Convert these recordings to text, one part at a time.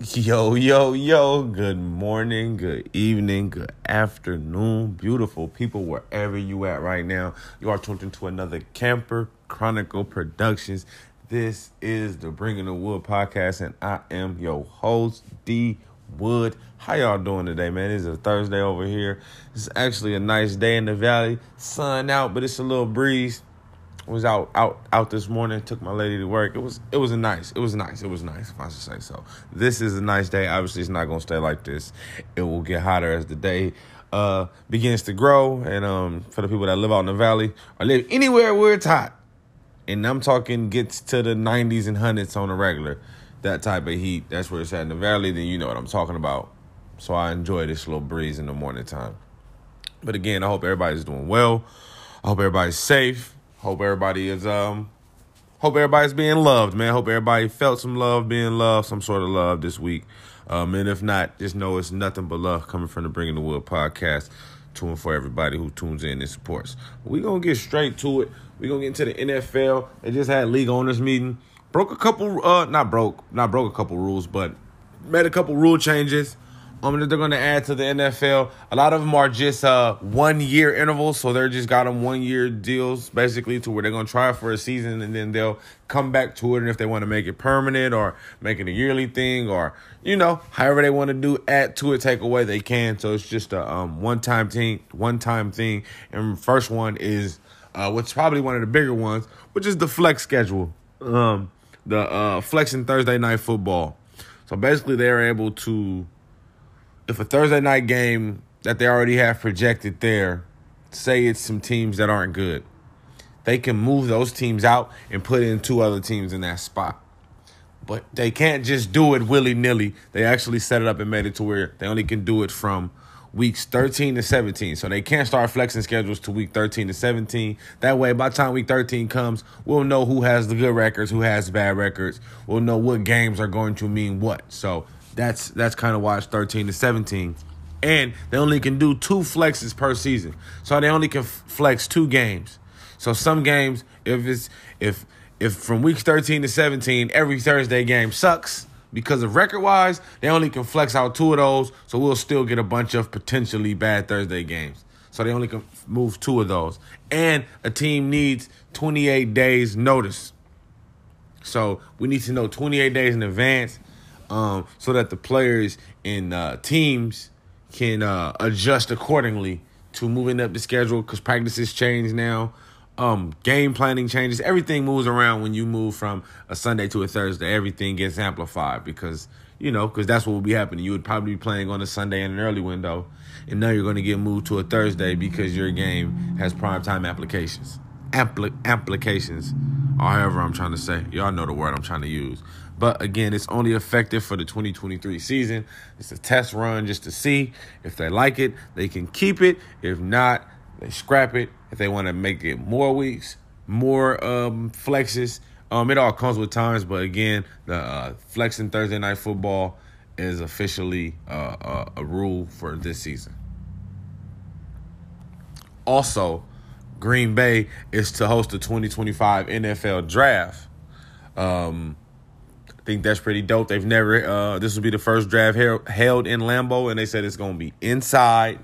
Yo, yo, yo, good morning, good evening, good afternoon, beautiful people, wherever you at right now. You are tuned into another Camper Chronicle Productions. This is the Bringing the Wood podcast, and I am your host, D Wood. How y'all doing today, man? It's a Thursday over here. It's actually a nice day in the valley. Sun out, but it's a little breeze was out out out this morning. Took my lady to work. It was it was nice. It was nice. It was nice. If I should say so. This is a nice day. Obviously, it's not gonna stay like this. It will get hotter as the day uh begins to grow. And um for the people that live out in the valley or live anywhere where it's hot, and I'm talking gets to the 90s and hundreds on a regular, that type of heat. That's where it's at in the valley. Then you know what I'm talking about. So I enjoy this little breeze in the morning time. But again, I hope everybody's doing well. I hope everybody's safe. Hope everybody is um hope everybody's being loved, man. Hope everybody felt some love, being loved, some sort of love this week. Um, and if not, just know it's nothing but love coming from the Bringing the Wood podcast to and for everybody who tunes in and supports. We're gonna get straight to it. We're gonna get into the NFL. They just had league owners meeting. Broke a couple uh not broke, not broke a couple rules, but made a couple rule changes um, that they're going to add to the NFL. A lot of them are just uh, one year intervals, so they're just got them one year deals basically to where they're going to try for a season and then they'll come back to it. And if they want to make it permanent or make it a yearly thing or you know however they want to do, add to it, take away, they can. So it's just a um, one time thing, one time thing. And first one is uh, what's probably one of the bigger ones, which is the flex schedule. Um, the uh, flexing Thursday night football. So basically, they're able to if a Thursday night game that they already have projected there, say it's some teams that aren't good, they can move those teams out and put in two other teams in that spot. But they can't just do it willy nilly. They actually set it up and made it to where they only can do it from weeks 13 to 17. So they can't start flexing schedules to week 13 to 17. That way, by the time week 13 comes, we'll know who has the good records, who has bad records. We'll know what games are going to mean what. So that's that's kind of why it's 13 to 17. And they only can do two flexes per season. So they only can flex two games. So some games, if it's if if from weeks 13 to 17, every Thursday game sucks because of record wise, they only can flex out two of those. So we'll still get a bunch of potentially bad Thursday games. So they only can move two of those. And a team needs 28 days notice. So we need to know 28 days in advance um, so that the players and uh, teams can uh, adjust accordingly to moving up the schedule because practices change now. Um, game planning changes. Everything moves around when you move from a Sunday to a Thursday. Everything gets amplified because you know because that's what will be happening. You would probably be playing on a Sunday in an early window, and now you're going to get moved to a Thursday because your game has prime time applications. Applications, or however I'm trying to say. Y'all know the word I'm trying to use. But again, it's only effective for the 2023 season. It's a test run just to see if they like it, they can keep it. If not, they scrap it. If they want to make it more weeks, more um, flexes, um, it all comes with times. But again, the uh, flexing Thursday night football is officially uh, uh, a rule for this season. Also, Green Bay is to host the 2025 NFL Draft. Um, think that's pretty dope. They've never. Uh, this will be the first draft held in Lambeau, and they said it's going to be inside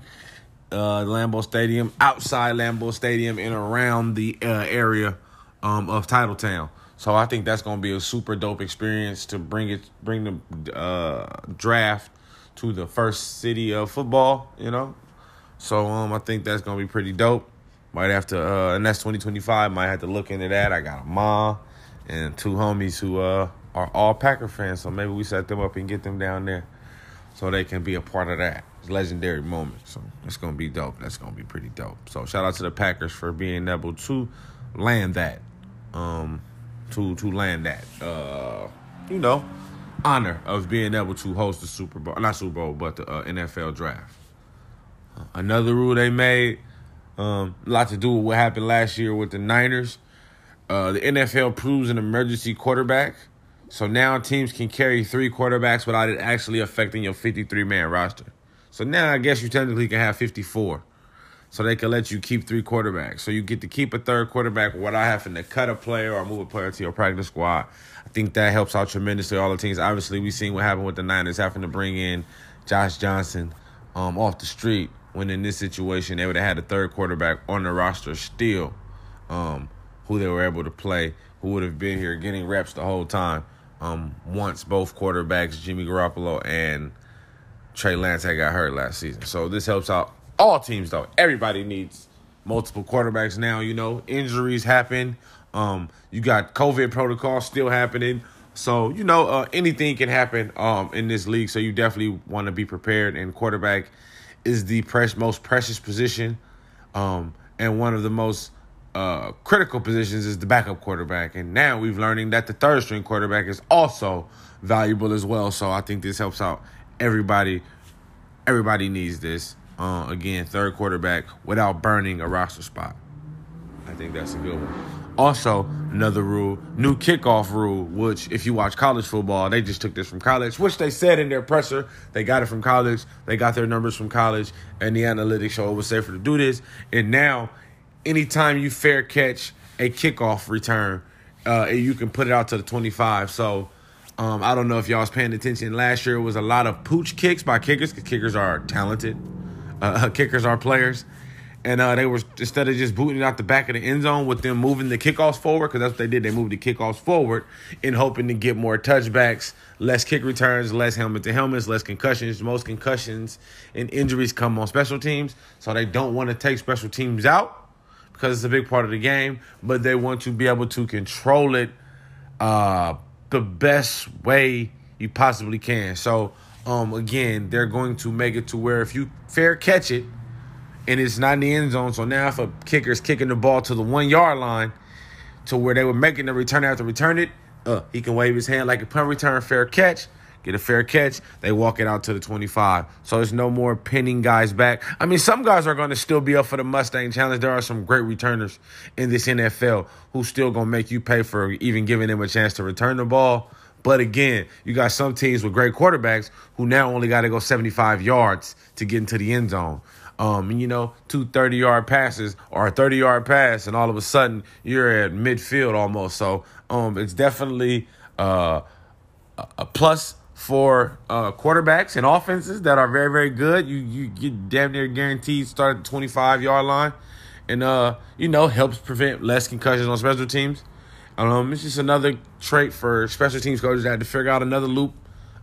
uh, Stadium, outside Lambeau Stadium, and around the uh, area um, of Titletown. So I think that's going to be a super dope experience to bring it, bring the uh, draft to the first city of football. You know, so um, I think that's going to be pretty dope. Might have to, uh, and that's 2025. Might have to look into that. I got a mom and two homies who uh are all Packer fans, so maybe we set them up and get them down there so they can be a part of that legendary moment. So it's gonna be dope. That's gonna be pretty dope. So shout out to the Packers for being able to land that, um, to to land that, uh, you know, honor of being able to host the Super Bowl, not Super Bowl, but the uh, NFL draft. Another rule they made, um, a lot to do with what happened last year with the Niners. Uh, the NFL proves an emergency quarterback so now teams can carry three quarterbacks without it actually affecting your 53 man roster. So now I guess you technically can have 54. so they can let you keep three quarterbacks. So you get to keep a third quarterback without having to cut a player or move a player to your practice squad. I think that helps out tremendously all the teams. Obviously, we've seen what happened with the Niners having to bring in Josh Johnson um, off the street when in this situation they would have had a third quarterback on the roster still, um, who they were able to play, who would have been here getting reps the whole time. Um, once both quarterbacks, Jimmy Garoppolo and Trey Lance, had got hurt last season. So this helps out all teams though. Everybody needs multiple quarterbacks now. You know, injuries happen. Um, you got COVID protocol still happening. So you know, uh, anything can happen um, in this league. So you definitely want to be prepared. And quarterback is the pres- most precious position, um, and one of the most uh, critical positions is the backup quarterback. And now we've learning that the third string quarterback is also valuable as well. So I think this helps out everybody. Everybody needs this. Uh, again, third quarterback without burning a roster spot. I think that's a good one. Also, another rule, new kickoff rule, which if you watch college football, they just took this from college, which they said in their presser, they got it from college, they got their numbers from college, and the analytics show it was safer to do this. And now, anytime you fair catch a kickoff return, uh, you can put it out to the 25. So um, I don't know if y'all was paying attention. Last year was a lot of pooch kicks by kickers, because kickers are talented. Uh, kickers are players and uh, they were instead of just booting it out the back of the end zone with them moving the kickoffs forward because that's what they did. They moved the kickoffs forward in hoping to get more touchbacks, less kick returns, less helmet to helmets, less concussions. Most concussions and injuries come on special teams, so they don't want to take special teams out because it's a big part of the game. But they want to be able to control it uh, the best way you possibly can. So um, again, they're going to make it to where if you fair catch it and it's not in the end zone. So now if a kicker's kicking the ball to the one yard line to where they were making the return after return it, uh, he can wave his hand like a punt return, fair catch. Get a fair catch, they walk it out to the 25. So there's no more pinning guys back. I mean, some guys are going to still be up for the Mustang Challenge. There are some great returners in this NFL who still going to make you pay for even giving them a chance to return the ball. But again, you got some teams with great quarterbacks who now only got to go 75 yards to get into the end zone um, you know, two 30 yard passes or a 30 yard pass, and all of a sudden you're at midfield almost. So um, it's definitely uh, a plus for uh, quarterbacks and offenses that are very, very good. You you get damn near guaranteed start at the 25 yard line, and uh, you know helps prevent less concussions on special teams. Um, it's just another trait for special teams coaches that to figure out another loop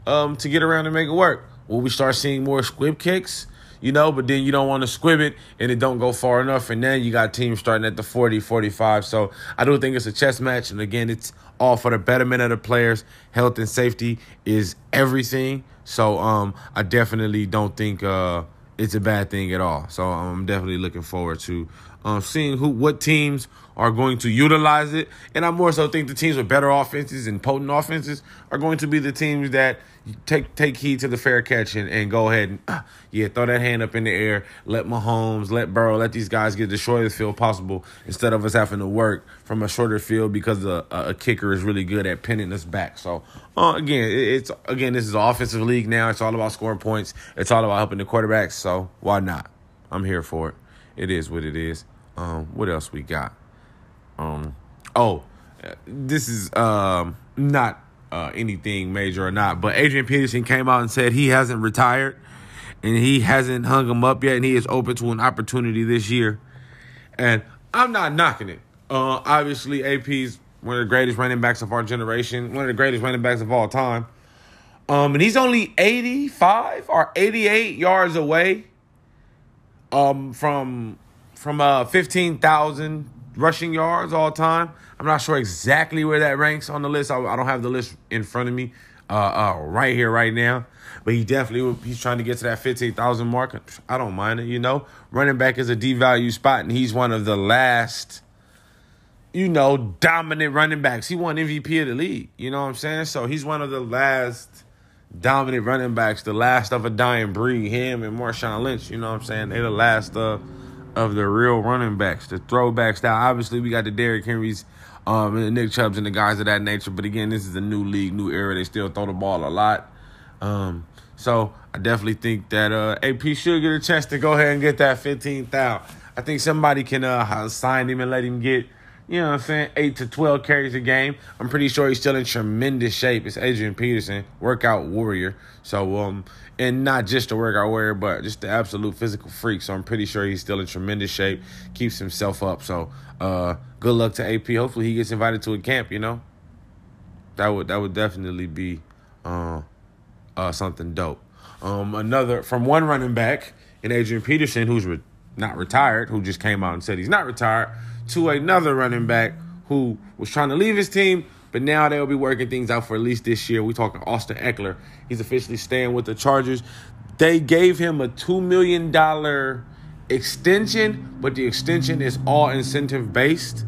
um, to get around and make it work. Will we start seeing more squib kicks? You know, but then you don't want to squib it and it don't go far enough. And then you got teams starting at the 40, 45. So I do think it's a chess match. And again, it's all for the betterment of the players. Health and safety is everything. So um, I definitely don't think uh, it's a bad thing at all. So I'm definitely looking forward to um, seeing who what teams are going to utilize it. And I more so think the teams with better offenses and potent offenses are going to be the teams that take take heed to the fair catch and, and go ahead and uh, yeah, throw that hand up in the air. Let Mahomes, let Burrow, let these guys get the shortest field possible instead of us having to work from a shorter field because a, a kicker is really good at pinning us back. So uh, again, it's again this is an offensive league now. It's all about scoring points. It's all about helping the quarterbacks. So why not? I'm here for it. It is what it is. Um, what else we got? Um, oh, this is um not uh, anything major or not, but Adrian Peterson came out and said he hasn't retired and he hasn't hung him up yet, and he is open to an opportunity this year. And I'm not knocking it. Uh, obviously, AP's one of the greatest running backs of our generation, one of the greatest running backs of all time. Um, and he's only 85 or 88 yards away um, from from uh 15,000 rushing yards all time. I'm not sure exactly where that ranks on the list. I, I don't have the list in front of me uh, uh, right here, right now. But he definitely he's trying to get to that 15,000 mark. I don't mind it, you know. Running back is a devalued spot, and he's one of the last, you know, dominant running backs. He won MVP of the league. You know what I'm saying? So he's one of the last dominant running backs, the last of a dying breed. Him and Marshawn Lynch. You know what I'm saying? They're the last of. Uh, of the real running backs, the throwbacks. Now, obviously, we got the Derrick Henrys, um, and the Nick Chubbs and the guys of that nature. But again, this is a new league, new era. They still throw the ball a lot. Um, so I definitely think that uh, AP should get a chance to go ahead and get that 15,000. I think somebody can uh, sign him and let him get, you know what I'm saying, 8 to 12 carries a game. I'm pretty sure he's still in tremendous shape. It's Adrian Peterson, workout warrior. So, um, and not just a workout warrior, but just the absolute physical freak. So I'm pretty sure he's still in tremendous shape, keeps himself up. So, uh, good luck to AP. Hopefully he gets invited to a camp, you know. That would that would definitely be uh, uh, something dope. Um, another from one running back in Adrian Peterson, who's re- not retired, who just came out and said he's not retired, to another running back who was trying to leave his team, but now they'll be working things out for at least this year. We're talking Austin Ekeler. He's officially staying with the Chargers. They gave him a two million dollar extension, but the extension is all incentive based.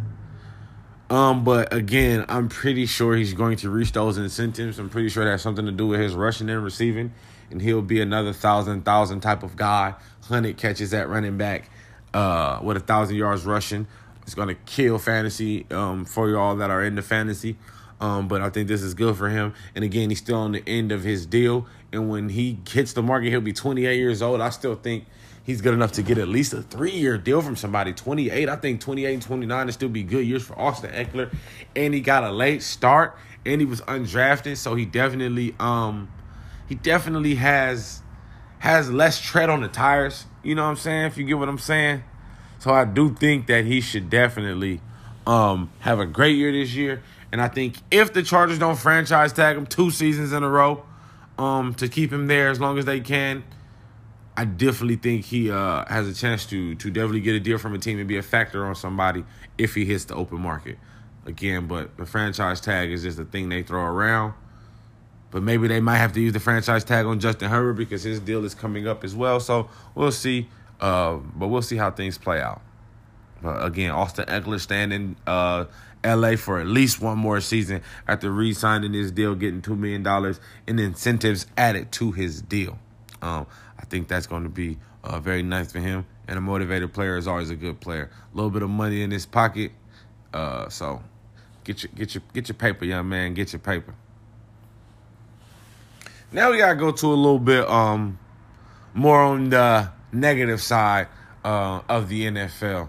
Um, but again, I'm pretty sure he's going to reach those incentives. I'm pretty sure that has something to do with his rushing and receiving and he'll be another thousand thousand type of guy. Hundred catches at running back, uh, with a thousand yards rushing. It's gonna kill fantasy um, for y'all that are into fantasy. Um, but I think this is good for him. And again, he's still on the end of his deal. And when he hits the market, he'll be 28 years old. I still think he's good enough to get at least a three year deal from somebody. 28, I think 28 and 29 will still be good years for Austin Ekeler. And he got a late start and he was undrafted. So he definitely um he definitely has has less tread on the tires. You know what I'm saying? If you get what I'm saying. So I do think that he should definitely um, have a great year this year. And I think if the Chargers don't franchise tag him two seasons in a row um, to keep him there as long as they can, I definitely think he uh, has a chance to to definitely get a deal from a team and be a factor on somebody if he hits the open market. Again, but the franchise tag is just a thing they throw around. But maybe they might have to use the franchise tag on Justin Herbert because his deal is coming up as well. So we'll see. Uh, but we'll see how things play out. But again, Austin Ekeler standing uh, LA for at least one more season after re signing his deal, getting $2 million in incentives added to his deal. Um, I think that's going to be uh, very nice for him. And a motivated player is always a good player. A little bit of money in his pocket. Uh, so get your get your get your paper, young man. Get your paper. Now we gotta go to a little bit um more on the negative side uh, of the NFL,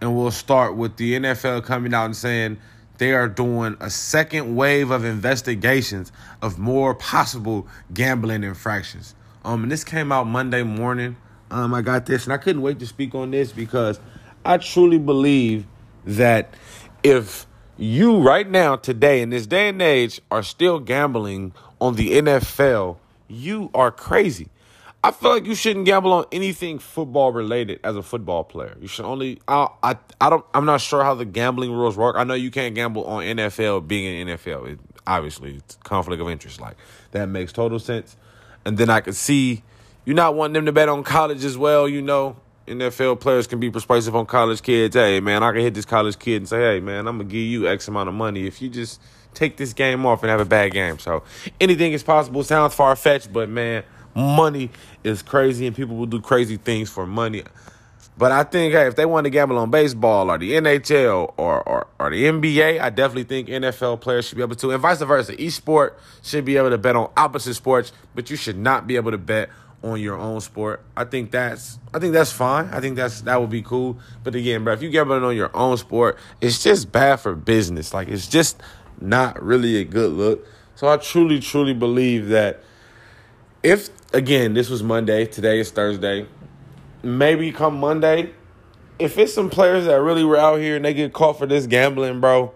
and we'll start with the NFL coming out and saying they are doing a second wave of investigations of more possible gambling infractions. Um, and this came out Monday morning. Um, I got this, and I couldn't wait to speak on this because I truly believe that if you right now today in this day and age are still gambling on the NFL, you are crazy. I feel like you shouldn't gamble on anything football related as a football player. You should only I I, I don't I'm not sure how the gambling rules work. I know you can't gamble on NFL being in NFL. It, obviously, it's conflict of interest. Like that makes total sense. And then I could see you not wanting them to bet on college as well. You know, NFL players can be persuasive on college kids. Hey man, I can hit this college kid and say, hey man, I'm gonna give you X amount of money if you just take this game off and have a bad game. So anything is possible. Sounds far fetched, but man, money is crazy and people will do crazy things for money. But I think, hey, if they want to gamble on baseball or the NHL or, or, or the NBA, I definitely think NFL players should be able to, and vice versa. Each sport should be able to bet on opposite sports, but you should not be able to bet on your own sport. I think that's I think that's fine. I think that's that would be cool. But again, bro, if you gambling on your own sport, it's just bad for business. Like it's just not really a good look. So I truly, truly believe that if, again, this was Monday, today is Thursday, maybe come Monday, if it's some players that really were out here and they get caught for this gambling, bro,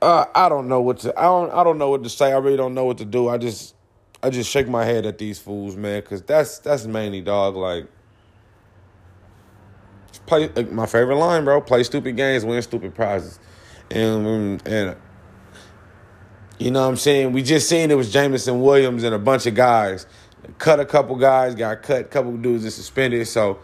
uh, I don't know what to I don't I don't know what to say. I really don't know what to do. I just I just shake my head at these fools, man, because that's that's mainly dog like play my favorite line, bro. Play stupid games, win stupid prizes and and you know what I'm saying? We just seen it was Jameson Williams and a bunch of guys. Cut a couple guys, got cut, a couple dudes and suspended. So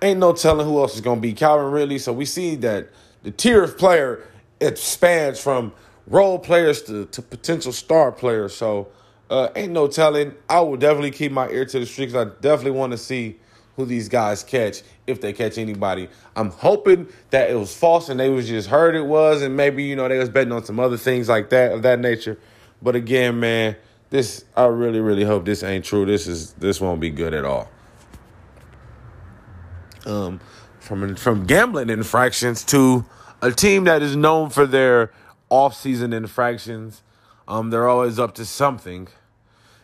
ain't no telling who else is gonna be Calvin Ridley. So we see that the tier of player it spans from role players to, to potential star players. So uh, ain't no telling. I will definitely keep my ear to the streets. I definitely want to see who these guys catch if they catch anybody. I'm hoping that it was false and they was just heard it was and maybe you know they was betting on some other things like that of that nature. But again, man, this I really really hope this ain't true. This is this won't be good at all. um, from from gambling infractions to a team that is known for their off-season infractions. Um, they're always up to something,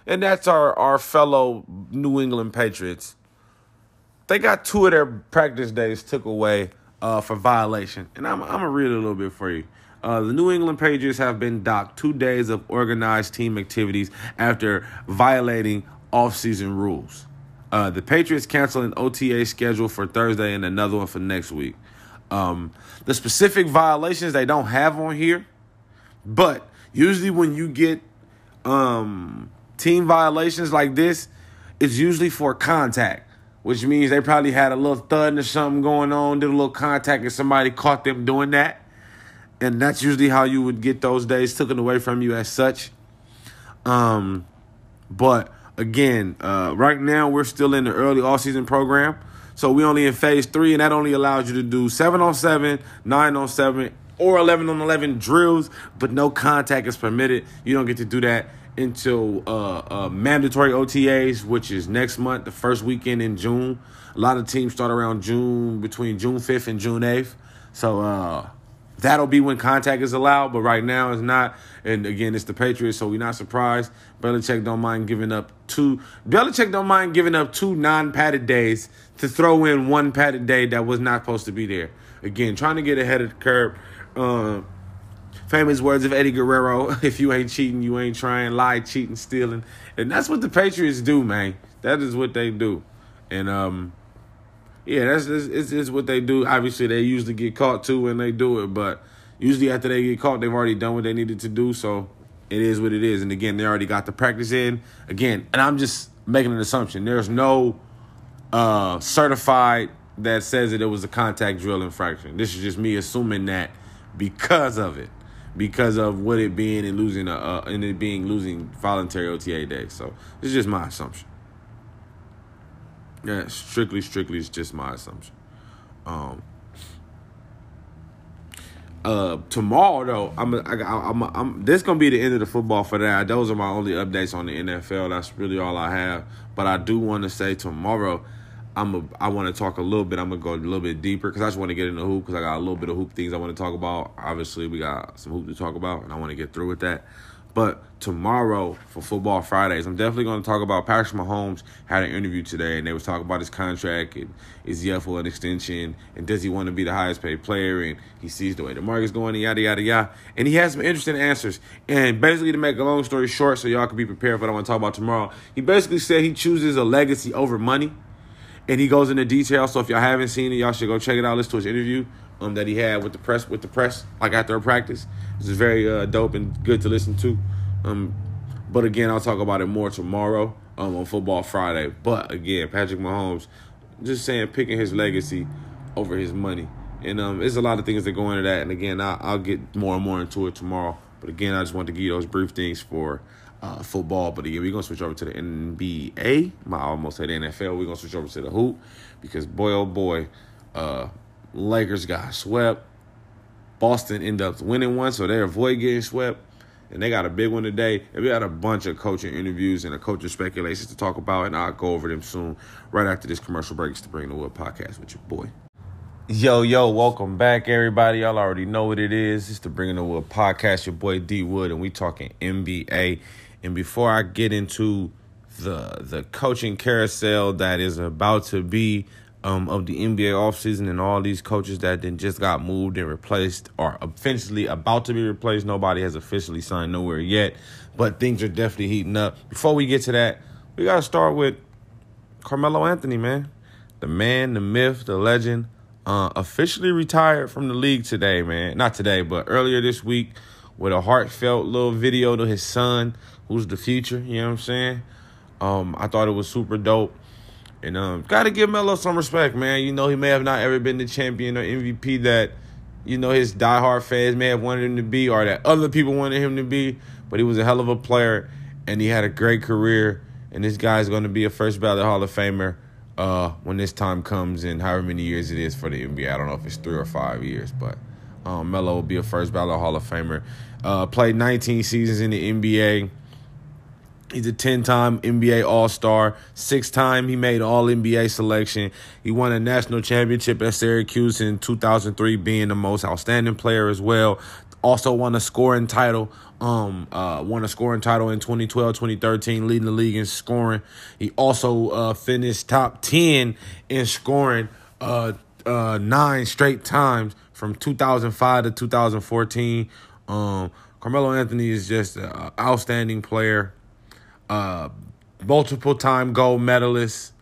and that's our our fellow New England Patriots. They got two of their practice days took away uh, for violation, and I'm I'm gonna read it a little bit for you. Uh, the New England Patriots have been docked two days of organized team activities after violating off-season rules. Uh, the Patriots canceled an OTA schedule for Thursday and another one for next week. Um, the specific violations they don't have on here, but usually when you get um, team violations like this, it's usually for contact, which means they probably had a little thud or something going on, did a little contact, and somebody caught them doing that. And that's usually how you would get those days taken away from you as such. Um, but again, uh, right now we're still in the early all season program. So we only in phase three, and that only allows you to do seven on seven, nine on seven, or eleven on eleven drills, but no contact is permitted. You don't get to do that until uh, uh, mandatory OTAs, which is next month, the first weekend in June. A lot of teams start around June, between June fifth and June eighth. So uh, That'll be when contact is allowed, but right now it's not. And again, it's the Patriots, so we're not surprised. Belichick don't mind giving up two. Belichick don't mind giving up two non-padded days to throw in one padded day that was not supposed to be there. Again, trying to get ahead of the curve. Uh, famous words of Eddie Guerrero: "If you ain't cheating, you ain't trying. Lie, cheating, stealing." And that's what the Patriots do, man. That is what they do. And um, yeah, that's it's, it's what they do. Obviously, they usually get caught too when they do it, but usually after they get caught, they've already done what they needed to do. So it is what it is. And again, they already got the practice in. Again, and I'm just making an assumption. There's no uh, certified that says that it was a contact drill infraction. This is just me assuming that because of it, because of what it being and losing a uh, and it being losing voluntary OTA days. So is just my assumption. Yeah, strictly, strictly, it's just my assumption. Um, uh, tomorrow though, I'm, I, I'm, I'm, I'm, this gonna be the end of the football for that. Those are my only updates on the NFL. That's really all I have. But I do want to say tomorrow, I'm, a, I want to talk a little bit. I'm gonna go a little bit deeper because I just want to get into hoop because I got a little bit of hoop things I want to talk about. Obviously, we got some hoop to talk about, and I want to get through with that. But tomorrow for Football Fridays, I'm definitely going to talk about Patrick Mahomes had an interview today, and they was talking about his contract and is he up for an extension, and does he want to be the highest paid player, and he sees the way the market's going, and yada yada yada. And he has some interesting answers. And basically, to make a long story short, so y'all can be prepared for what I want to talk about tomorrow, he basically said he chooses a legacy over money, and he goes into detail. So if y'all haven't seen it, y'all should go check it out. Listen to his interview um, that he had with the press with the press like after a practice. This is very uh, dope and good to listen to. Um, but again, I'll talk about it more tomorrow um, on Football Friday. But again, Patrick Mahomes, just saying, picking his legacy over his money. And um, there's a lot of things that go into that. And again, I'll, I'll get more and more into it tomorrow. But again, I just want to give you those brief things for uh, football. But again, we're to switch over to the NBA. I almost said NFL. We're to switch over to the hoop because, boy, oh boy, uh, Lakers got swept. Boston ended up winning one, so they avoid getting swept. And they got a big one today. And we got a bunch of coaching interviews and a coaching speculations to talk about, and I'll go over them soon, right after this commercial break. It's the Bring the Wood podcast with your boy. Yo, yo, welcome back, everybody. Y'all already know what it is. It's the Bringing the Wood podcast, your boy D Wood, and we talking NBA. And before I get into the the coaching carousel that is about to be um, of the NBA offseason and all these coaches that then just got moved and replaced are officially about to be replaced. Nobody has officially signed nowhere yet, but things are definitely heating up. Before we get to that, we got to start with Carmelo Anthony, man. The man, the myth, the legend, uh, officially retired from the league today, man. Not today, but earlier this week with a heartfelt little video to his son, who's the future, you know what I'm saying? Um, I thought it was super dope. And um, gotta give Melo some respect, man. You know, he may have not ever been the champion or MVP that, you know, his diehard fans may have wanted him to be or that other people wanted him to be. But he was a hell of a player and he had a great career. And this guy's gonna be a first ballot Hall of Famer uh, when this time comes in however many years it is for the NBA. I don't know if it's three or five years, but um, Melo will be a first ballot Hall of Famer. Uh, played 19 seasons in the NBA He's a 10 time NBA All Star. Six time he made All NBA selection. He won a national championship at Syracuse in 2003, being the most outstanding player as well. Also won a scoring title. Um, uh, won a scoring title in 2012, 2013, leading the league in scoring. He also uh, finished top 10 in scoring uh, uh, nine straight times from 2005 to 2014. Um, Carmelo Anthony is just an outstanding player uh, multiple time gold medalist.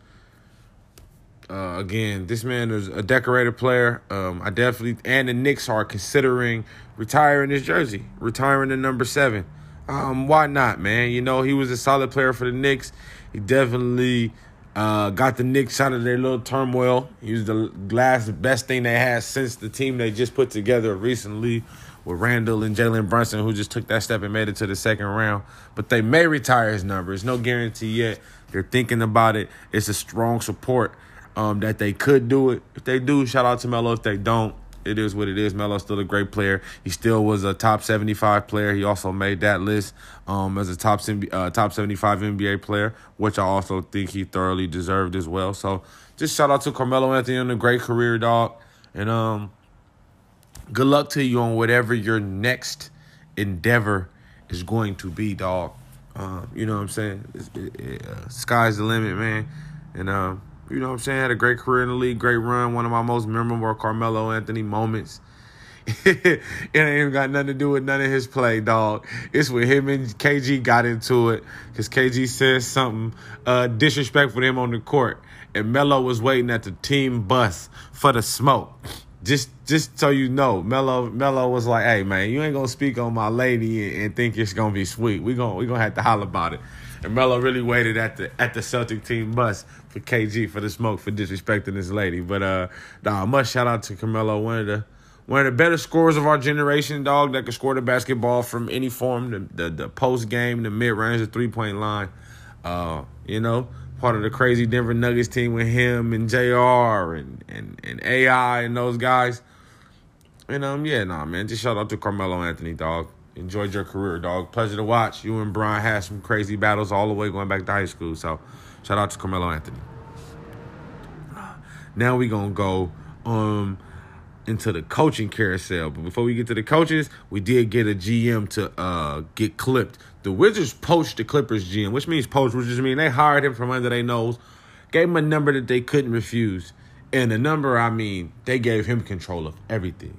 Uh, again, this man is a decorated player. Um, I definitely, and the Knicks are considering retiring his jersey, retiring the number seven. Um, why not, man? You know, he was a solid player for the Knicks. He definitely uh, got the Knicks out of their little turmoil. He was the last best thing they had since the team they just put together recently with Randle and Jalen Brunson, who just took that step and made it to the second round. But they may retire his number. It's no guarantee yet. They're thinking about it. It's a strong support um, that they could do it. If they do, shout out to Melo. If they don't, it is what it is. Melo's still a great player. He still was a top 75 player. He also made that list um, as a top uh, top 75 NBA player, which I also think he thoroughly deserved as well. So just shout out to Carmelo Anthony on a great career, dog. And um, good luck to you on whatever your next endeavor is going to be, dog. Um, you know what I'm saying? It, it, uh, sky's the limit, man. And um, you know what I'm saying? Had a great career in the league, great run. One of my most memorable Carmelo Anthony moments. it ain't got nothing to do with none of his play, dog. It's with him and KG got into it because KG said something uh, disrespectful to him on the court, and Melo was waiting at the team bus for the smoke just just so you know, Melo Melo was like, "Hey man, you ain't gonna speak on my lady and, and think it's gonna be sweet. We gonna we gonna have to holler about it." And Melo really waited at the at the Celtic team bus for KG for the smoke for disrespecting this lady. But uh, nah, much shout out to Carmelo, one of the one of the better scorers of our generation, dog, that could score the basketball from any form, the the, the post game, the mid range, the three point line. Uh, you know, part of the crazy Denver Nuggets team with him and JR and, and, and AI and those guys. And um, yeah, nah, man. Just shout out to Carmelo Anthony, dog. Enjoyed your career, dog. Pleasure to watch. You and Brian had some crazy battles all the way going back to high school. So shout out to Carmelo Anthony. Now we gonna go um into the coaching carousel. But before we get to the coaches, we did get a GM to uh, get clipped. The Wizards poached the Clippers GM, which means poached, which just means they hired him from under their nose, gave him a number that they couldn't refuse. And the number, I mean, they gave him control of everything.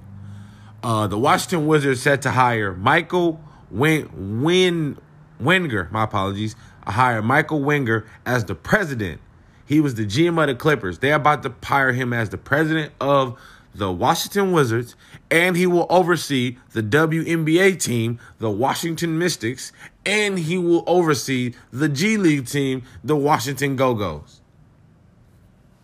Uh, the Washington Wizards set to hire Michael Win, Win Winger, my apologies, I hired Michael Winger as the president. He was the GM of the Clippers. They're about to hire him as the president of the Washington Wizards, and he will oversee the WNBA team, the Washington Mystics, and he will oversee the G League team, the Washington Go Go's.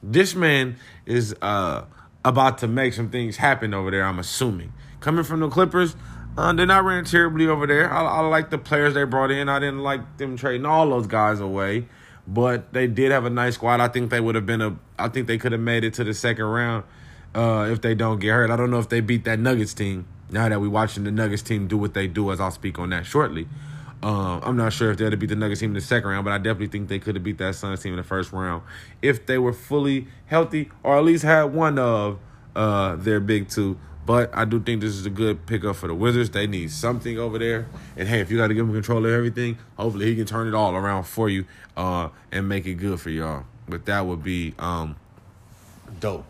This man is uh, about to make some things happen over there, I'm assuming. Coming from the Clippers, uh, they're not running terribly over there. I, I like the players they brought in. I didn't like them trading all those guys away, but they did have a nice squad. I think they would have been a. I think they could have made it to the second round uh, if they don't get hurt. I don't know if they beat that Nuggets team. Now that we're watching the Nuggets team do what they do, as I'll speak on that shortly. Uh, I'm not sure if they'd beat the Nuggets team in the second round, but I definitely think they could have beat that Suns team in the first round if they were fully healthy or at least had one of uh, their big two. But I do think this is a good pickup for the Wizards. They need something over there. And hey, if you got to give him control of everything, hopefully he can turn it all around for you uh, and make it good for y'all. But that would be um, dope.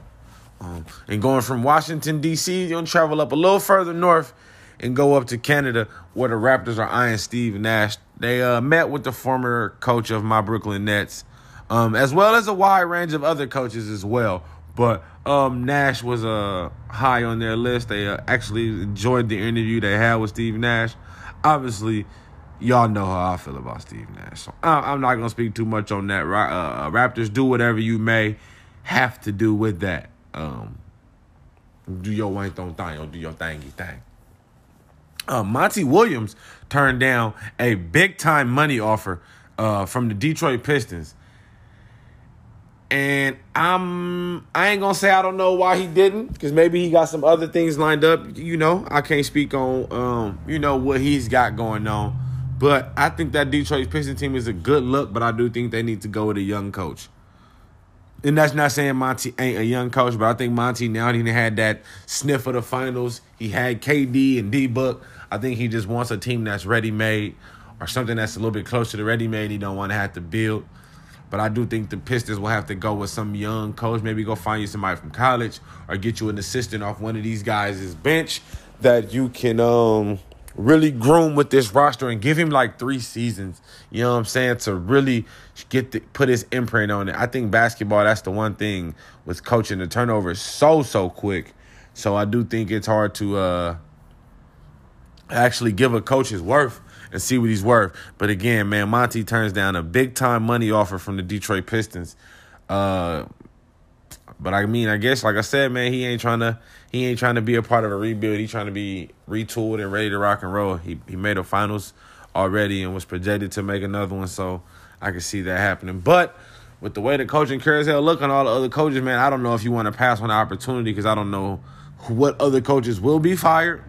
Um, and going from Washington, D.C., to travel up a little further north and go up to Canada where the Raptors are eyeing Steve Nash. They uh, met with the former coach of my Brooklyn Nets, um, as well as a wide range of other coaches as well. But um, Nash was uh, high on their list. They uh, actually enjoyed the interview they had with Steve Nash. Obviously, y'all know how I feel about Steve Nash. So I- am not going to speak too much on that. Uh, Raptors, do whatever you may have to do with that. Um, do your one thing or do your thingy thing. Uh, Monty Williams turned down a big time money offer uh, from the Detroit Pistons. And I'm I ain't gonna say I don't know why he didn't, because maybe he got some other things lined up. You know, I can't speak on um, you know, what he's got going on. But I think that Detroit Pistons team is a good look, but I do think they need to go with a young coach. And that's not saying Monty ain't a young coach, but I think Monty now he had that sniff of the finals. He had KD and D Book. I think he just wants a team that's ready made or something that's a little bit closer to ready made. He don't want to have to build. But I do think the Pistons will have to go with some young coach. Maybe go find you somebody from college or get you an assistant off one of these guys' bench that you can um really groom with this roster and give him like three seasons. You know what I'm saying? To really get the, put his imprint on it. I think basketball. That's the one thing with coaching. The turnover is so so quick. So I do think it's hard to uh actually give a coach his worth and see what he's worth. But again, man, Monty turns down a big time money offer from the Detroit Pistons. Uh, but I mean, I guess like I said, man, he ain't trying to he ain't trying to be a part of a rebuild. He's trying to be retooled and ready to rock and roll. He he made a finals already and was projected to make another one, so I can see that happening. But with the way the coaching carousel look and all the other coaches, man, I don't know if you want to pass on the opportunity because I don't know what other coaches will be fired.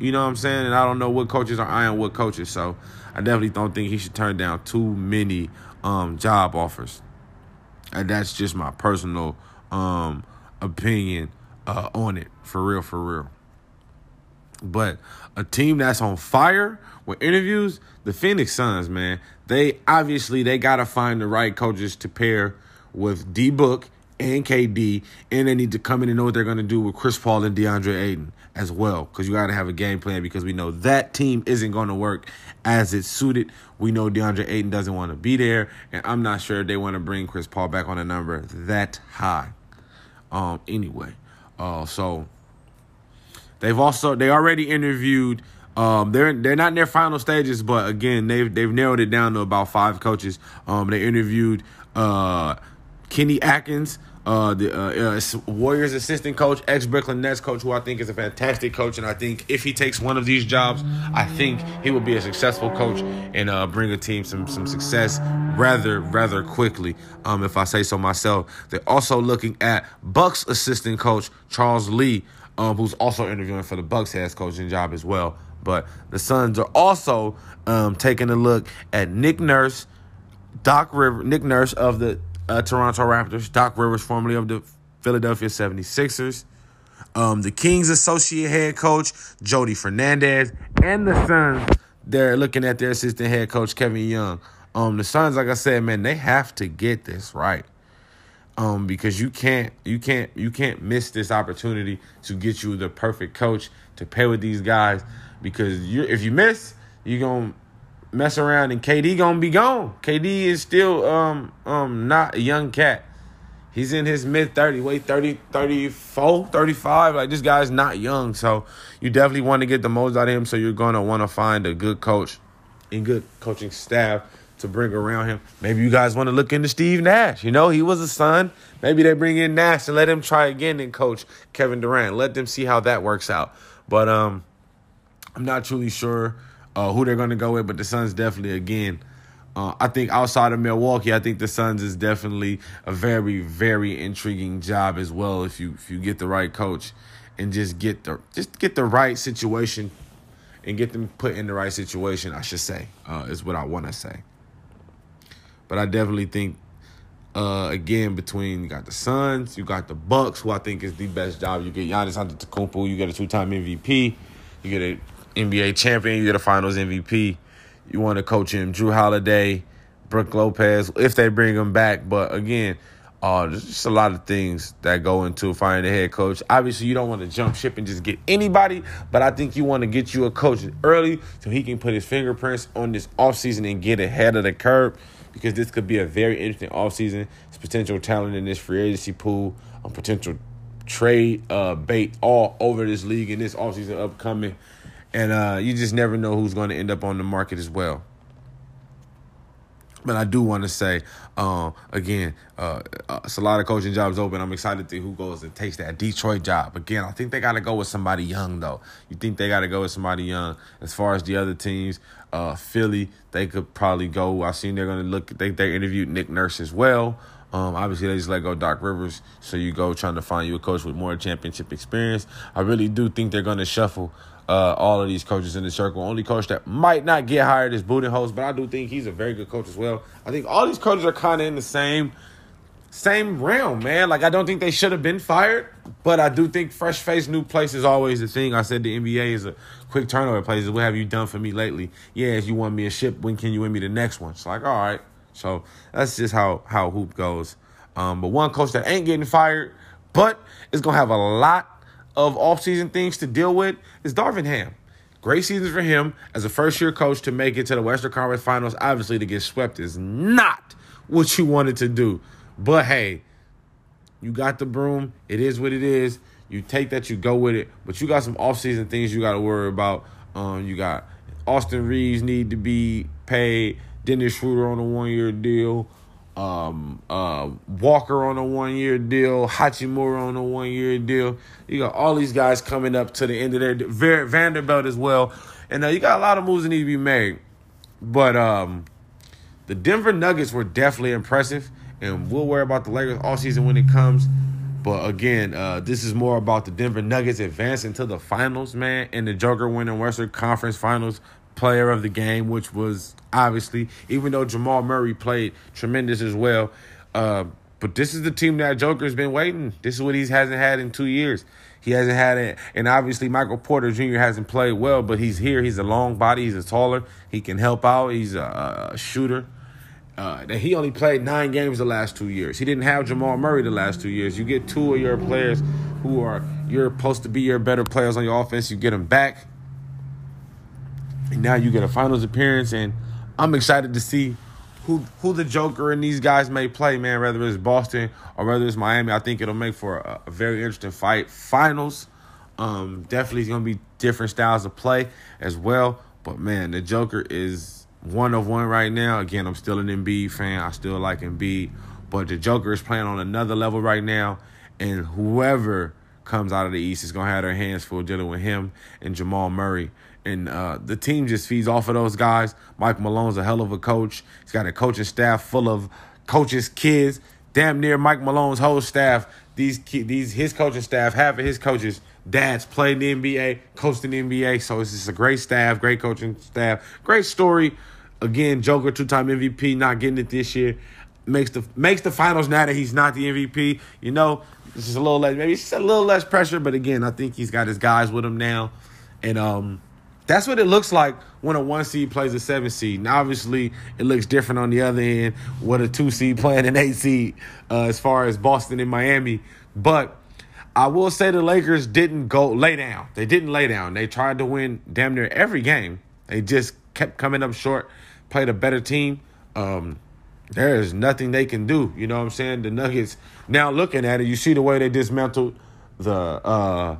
You know what I'm saying? And I don't know what coaches are eyeing what coaches, so I definitely don't think he should turn down too many um, job offers. And that's just my personal um, opinion uh, on it, for real, for real. But a team that's on fire with interviews, the Phoenix Suns, man, they obviously they gotta find the right coaches to pair with D Book and KD, and they need to come in and know what they're gonna do with Chris Paul and DeAndre Ayton as well, because you gotta have a game plan because we know that team isn't gonna work as it's suited. We know DeAndre Ayton doesn't want to be there, and I'm not sure they want to bring Chris Paul back on a number that high. Um, anyway, uh, so they've also they already interviewed. Um, they're they're not in their final stages, but again, they've they've narrowed it down to about five coaches. Um, they interviewed uh, Kenny Atkins, uh, the uh, Warriors assistant coach, ex Brooklyn Nets coach, who I think is a fantastic coach, and I think if he takes one of these jobs, I think he will be a successful coach and uh, bring a team some some success rather rather quickly. Um, if I say so myself, they're also looking at Bucks assistant coach Charles Lee, um, who's also interviewing for the Bucks head coaching job as well. But the Suns are also um, taking a look at Nick Nurse, Doc River, Nick Nurse of the uh, Toronto Raptors, Doc Rivers, formerly of the Philadelphia 76ers, um, the Kings associate head coach, Jordi Fernandez, and the Suns, they're looking at their assistant head coach, Kevin Young. Um, the Suns, like I said, man, they have to get this right. Um, because you can't you can't you can't miss this opportunity to get you the perfect coach to pair with these guys because you if you miss, you're gonna mess around and KD gonna be gone. KD is still um um not a young cat. He's in his mid 30, wait 30, 34, 35. Like this guy's not young. So you definitely want to get the most out of him. So you're gonna want to find a good coach and good coaching staff to bring around him. Maybe you guys want to look into Steve Nash. You know, he was a son. Maybe they bring in Nash and let him try again and coach Kevin Durant. Let them see how that works out. But um I'm not truly sure uh, who they're going to go with, but the Suns definitely, again, uh, I think outside of Milwaukee, I think the Suns is definitely a very, very intriguing job as well. If you if you get the right coach and just get the just get the right situation and get them put in the right situation, I should say, uh, is what I want to say. But I definitely think, uh, again, between you got the Suns, you got the Bucks, who I think is the best job. You get Giannis Antetokounmpo, you get a two-time MVP, you get a NBA champion, you get a Finals MVP. You want to coach him, Jrue Holiday, Brook Lopez, if they bring him back. But again, uh, there's just a lot of things that go into finding a head coach. Obviously, you don't want to jump ship and just get anybody, but I think you want to get you a coach early so he can put his fingerprints on this offseason and get ahead of the curve because this could be a very interesting offseason. It's potential talent in this free agency pool, a potential trade uh, bait all over this league in this offseason upcoming and uh, you just never know who's going to end up on the market as well. But I do want to say, uh, again, uh, uh, it's a lot of coaching jobs open. I'm excited to see who goes and takes that Detroit job. Again, I think they got to go with somebody young, though. You think they got to go with somebody young. As far as the other teams, uh, Philly, they could probably go. I've seen they're going to look. They they interviewed Nick Nurse as well. Um, obviously, they just let go Doc Rivers, so you go trying to find you a coach with more championship experience. I really do think they're going to shuffle uh, all of these coaches in the circle. Only coach that might not get hired is Budenholzer, but I do think he's a very good coach as well. I think all these coaches are kind of in the same same realm, man. Like I don't think they should have been fired, but I do think fresh face, new place is always the thing. I said the NBA is a quick turnover place. What have you done for me lately? Yes, you won me a ship. When can you win me the next one? It's like all right. So that's just how how hoop goes. Um, but one coach that ain't getting fired, but is gonna have a lot of offseason things to deal with is Darvin Ham. Great season for him as a first year coach to make it to the Western Conference Finals. Obviously, to get swept is not what you wanted to do. But hey, you got the broom. It is what it is. You take that, you go with it. But you got some offseason things you got to worry about. Um, you got Austin Reaves need to be paid. Dennis Schroeder on a one year deal um, uh, Walker on a one year deal, Hachimura on a one year deal. You got all these guys coming up to the end of their Vanderbilt as well, and uh, you got a lot of moves that need to be made. But um, the Denver Nuggets were definitely impressive, and we'll worry about the Lakers all season when it comes. But again, uh, this is more about the Denver Nuggets advancing to the finals, man, and the Joker winning Western Conference Finals player of the game, which was obviously, even though Jamal Murray played tremendous as well. Uh, but this is the team that Joker's been waiting. This is what he hasn't had in two years. He hasn't had it, and obviously Michael Porter Jr. hasn't played well, but he's here. He's a long body. He's a taller. He can help out. He's a, a shooter. Uh, that he only played nine games the last two years. He didn't have Jamal Murray the last two years. You get two of your players who are you're supposed to be your better players on your offense. You get them back, and now you get a finals appearance, and I'm excited to see who who the Joker and these guys may play, man. Whether it's Boston or whether it's Miami, I think it'll make for a, a very interesting fight. Finals, um, definitely going to be different styles of play as well. But man, the Joker is one of one right now. Again, I'm still an Embiid fan. I still like Embiid, but the Joker is playing on another level right now, and whoever comes out of the East is gonna have their hands full dealing with him and Jamal Murray and uh, the team just feeds off of those guys. Mike Malone's a hell of a coach. He's got a coaching staff full of coaches' kids. Damn near Mike Malone's whole staff. These these his coaching staff, half of his coaches, dads played in the NBA, coached in the NBA. So it's just a great staff, great coaching staff, great story. Again, Joker two time MVP, not getting it this year. Makes the makes the finals now that he's not the MVP. You know, this is a little less maybe it's a little less pressure, but again, I think he's got his guys with him now. And um that's what it looks like when a one seed plays a seven seed. Now, obviously, it looks different on the other end with a two seed playing an eight seed uh, as far as Boston and Miami. But I will say the Lakers didn't go lay down. They didn't lay down. They tried to win damn near every game. They just kept coming up short, played a better team. Um, there is nothing they can do. You know what I'm saying? The Nuggets, now looking at it, you see the way they dismantled the. Uh,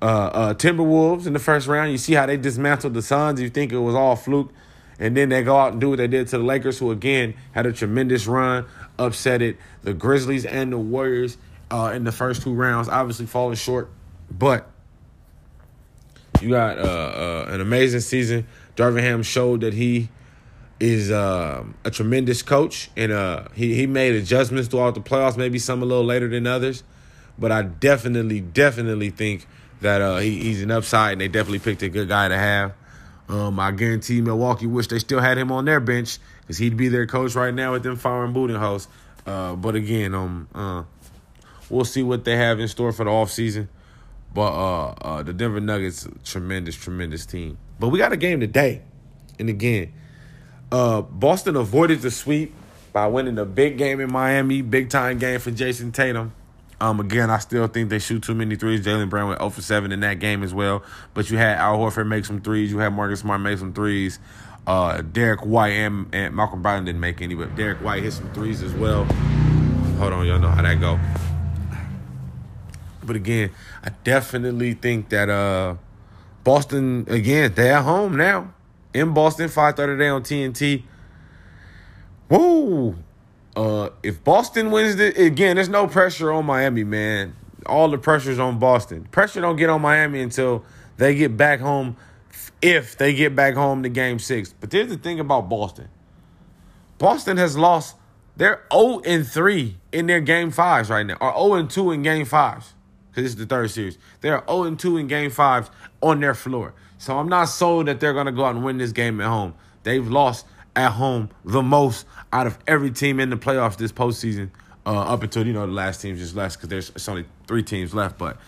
uh, uh, Timberwolves in the first round. You see how they dismantled the Suns. You think it was all fluke. And then they go out and do what they did to the Lakers, who again had a tremendous run, upset it. The Grizzlies and the Warriors uh, in the first two rounds, obviously falling short. But you got uh, uh, an amazing season. Darvin Ham showed that he is uh, a tremendous coach, and uh, he he made adjustments throughout the playoffs. Maybe some a little later than others, but I definitely, definitely think that uh, he, he's an upside, and they definitely picked a good guy to have. Um, I guarantee Milwaukee wish they still had him on their bench because he'd be their coach right now with them firing Budenholzer. Uh, but again, um, uh, we'll see what they have in store for the offseason. But uh, uh, the Denver Nuggets, tremendous, tremendous team. But we got a game today. And again, uh, Boston avoided the sweep by winning a big game in Miami, big time game for Jayson Tatum. Um, again, I still think they shoot too many threes. Jaylen Brown went 0 for 7 in that game as well. But you had Al Horford make some threes. You had Marcus Smart make some threes. Uh, Derrick White and, and Malcolm Brogdon didn't make any, but Derrick White hit some threes as well. Hold on, y'all know how that go. But again, I definitely think that uh, Boston, again, they're at home now. In Boston, 5.30 today on TNT. Woo! Uh, if Boston wins it again, there's no pressure on Miami, man. All the pressure's on Boston. Pressure don't get on Miami until they get back home. If they get back home to Game Six, but here's the thing about Boston. Boston has lost. They're 0 and 3 in their game fives right now, or 0 and 2 in game fives. because it's the third series. They're 0 and 2 in game fives on their floor. So I'm not sold that they're going to go out and win this game at home. They've lost at home the most out of every team in the playoffs this postseason. Uh, up until you know the last team just left because there's only three teams left, but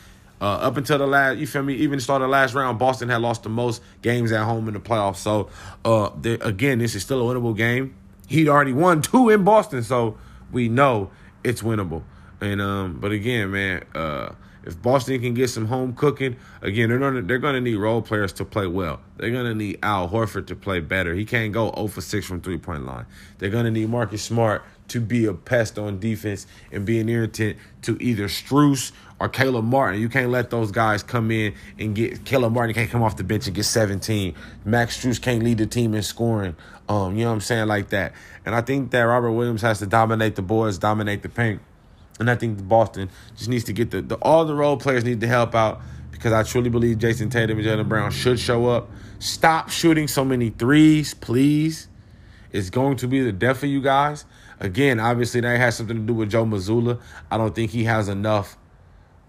uh, up until the last, you feel me? Even start the last round, Boston had lost the most games at home in the playoffs. So, uh, again, this is still a winnable game. He'd already won two in Boston, so we know it's winnable. And um, but again, man, uh, if Boston can get some home cooking, again, they're gonna they're gonna need role players to play well. They're gonna need Al Horford to play better. He can't go 0 for 6 from three point line. They're gonna need Marcus Smart to be a pest on defense and be an irritant to either Strus or Caleb Martin. You can't let those guys come in and get Caleb Martin can't come off the bench and get 17. Max Strus can't lead the team in scoring. Um, you know what I'm saying? Like that. And I think that Robert Williams has to dominate the boards, dominate the paint. And I think Boston just needs to get the, the all the role players need to help out because I truly believe Jayson Tatum and Jaylen Brown should show up. Stop shooting so many threes, please. It's going to be the death of you guys. Again, obviously that has something to do with Joe Mazzulla. I don't think he has enough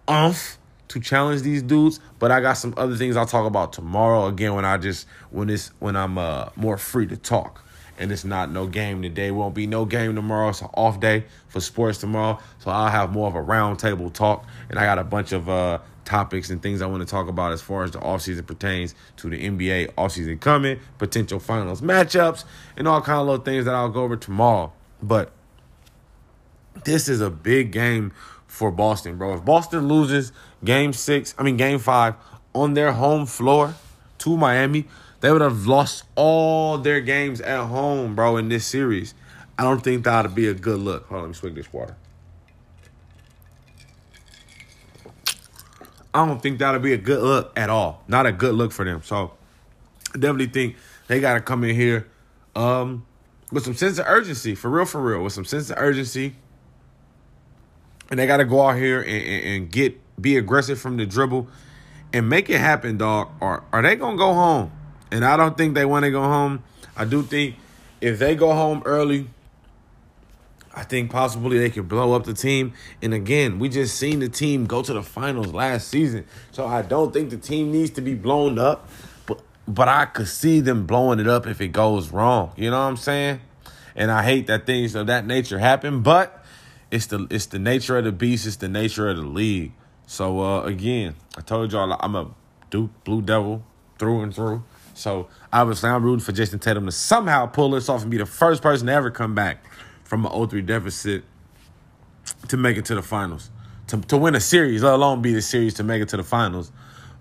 umph to challenge these dudes, but I got some other things I'll talk about tomorrow. Again, when I just when it's when I'm uh, more free to talk, and it's not no game today. Won't be no game tomorrow. It's an off day for sports tomorrow, so I'll have more of a roundtable talk, and I got a bunch of uh, topics and things I want to talk about as far as the offseason pertains to the NBA offseason coming, potential finals matchups, and all kind of little things that I'll go over tomorrow. But this is a big game for Boston, bro. If Boston loses game six, I mean game five on their home floor to Miami, they would have lost all their games at home, bro, in this series. I don't think that would be a good look. Hold on, let me swig this water. I don't think that'll be a good look at all. Not a good look for them. So I definitely think they gotta come in here um, with some sense of urgency, for real, for real, with some sense of urgency. And they got to go out here and, and, and, get be aggressive from the dribble and make it happen, dog. Or are they gonna go home? And I don't think they want to go home. I do think if they go home early, I think possibly they could blow up the team. And again, we just seen the team go to the finals last season, so I don't think the team needs to be blown up but but I could see them blowing it up if it goes wrong. You know what I'm saying? And I hate that things of that nature happen, but it's the it's the nature of the beast, it's the nature of the league. So uh, again, I told y'all I'm a Duke Blue Devil through and through. So obviously I'm rooting for Jayson Tatum to somehow pull this off and be the first person to ever come back from an 0-3 deficit to make it to the finals. To, to win a series, let alone be the series to make it to the finals.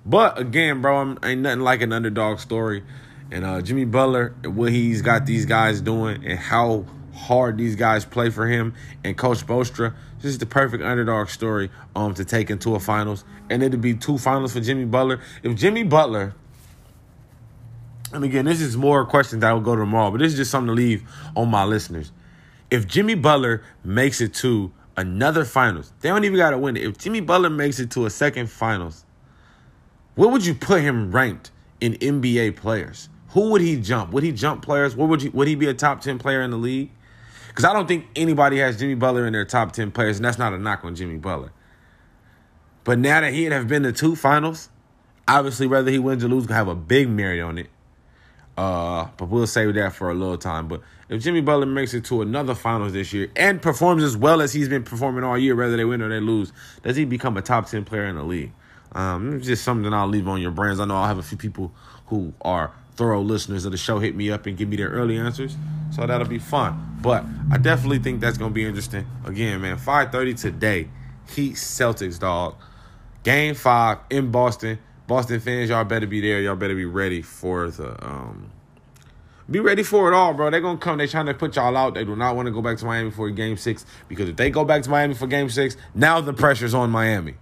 But again, bro, I'm, ain't nothing like an underdog story. And uh, Jimmy Butler, what he's got these guys doing, and how hard these guys play for him, and Coach Spoelstra, this is the perfect underdog story um to take into a finals. And it'd be two finals for Jimmy Butler. If Jimmy Butler, and again, this is more questions that will go tomorrow, but this is just something to leave on my listeners. If Jimmy Butler makes it to another finals, they don't even got to win it. If Jimmy Butler makes it to a second finals, where would you put him ranked in NBA players? Who would he jump? Would he jump players? Would he would he be a top ten player in the league? Because I don't think anybody has Jimmy Butler in their top ten players, and that's not a knock on Jimmy Butler. But now that he'd have been to two finals, obviously whether he wins or loses, gonna have a big merit on it. Uh, but we'll save that for a little time. But if Jimmy Butler makes it to another finals this year and performs as well as he's been performing all year, whether they win or they lose, does he become a top ten player in the league? Um, it's just something I'll leave on your brands. I know I'll have a few people who are thorough listeners of the show hit me up and give me their early answers. So that'll be fun. But I definitely think that's gonna be interesting. Again, man, 5:30 today. Heat Celtics, dog. Game five in Boston. Boston fans, y'all better be there. Y'all better be ready for the um be ready for it all, bro. They're gonna come. They're trying to put y'all out. They do not want to go back to Miami for game six because if they go back to Miami for game six, now the pressure's on Miami.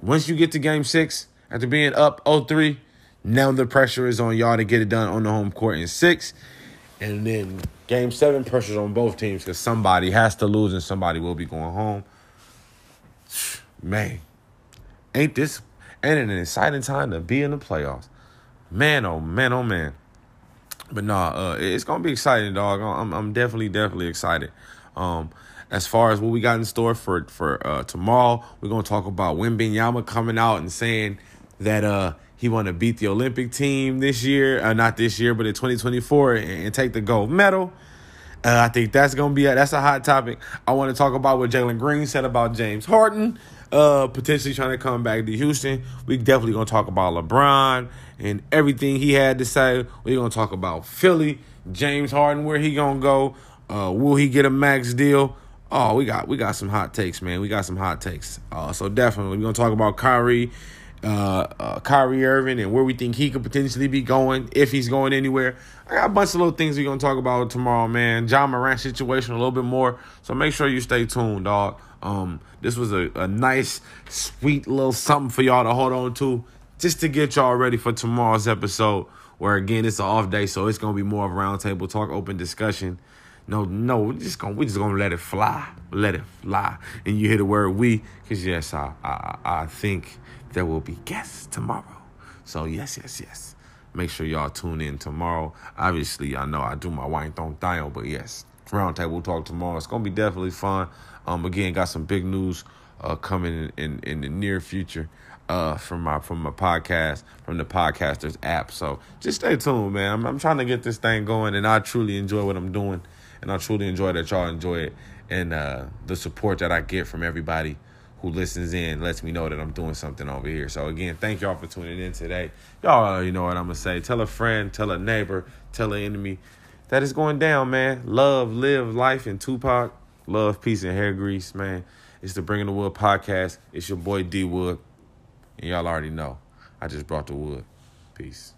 Once you get to game six, after being up 0-3, now the pressure is on y'all to get it done on the home court in six. And then game seven, pressure's on both teams because somebody has to lose and somebody will be going home. Man, ain't this it an exciting time to be in the playoffs? Man, oh man, oh man. But nah, uh, it's gonna be exciting, dog. I'm I'm definitely, definitely excited. Um, as far as what we got in store for for uh, tomorrow, we're gonna talk about Wembanyama coming out and saying that uh, he want to beat the Olympic team this year, uh, not this year, but in 2024, and, and take the gold medal. Uh, I think that's gonna be a, that's a hot topic. I want to talk about what Jalen Green said about James Harden, uh, potentially trying to come back to Houston. We definitely gonna talk about LeBron and everything he had to say. We're gonna talk about Philly, James Harden, where he gonna go. Uh, will he get a max deal? Oh, we got we got some hot takes, man. We got some hot takes. Uh, so definitely we're gonna talk about Kyrie uh, uh, Kyrie Irving and where we think he could potentially be going if he's going anywhere. I got a bunch of little things we're gonna talk about tomorrow, man. Ja Morant situation a little bit more. So make sure you stay tuned, dog. Um, this was a, a nice, sweet little something for y'all to hold on to, just to get y'all ready for tomorrow's episode. Where again, it's an off day, so it's gonna be more of a roundtable talk, open discussion. No, no, we're just gonna we're just gonna let it fly, let it fly. And you hear the word we, cause yes, I I, I think there will be guests tomorrow. So yes, yes, yes. Make sure y'all tune in tomorrow. Obviously, I know I do my wine don't die but yes, roundtable talk tomorrow. It's gonna be definitely fun. Um, again, got some big news uh coming in in, in the near future uh from my from my podcast from the podcasters app so just stay tuned man I'm, I'm trying to get this thing going and i truly enjoy what i'm doing and i truly enjoy that y'all enjoy it and uh the support that i get from everybody who listens in lets me know that I'm doing something over here. So again, thank y'all for tuning in today. Y'all you know what I'm gonna say. Tell a friend, tell a neighbor, tell an enemy that it's going down, man. Love, live life in Tupac. Love, peace, and hair grease, man. It's the Bringing the Wood podcast. It's your boy D Wood. And y'all already know. I just brought the wood. Peace.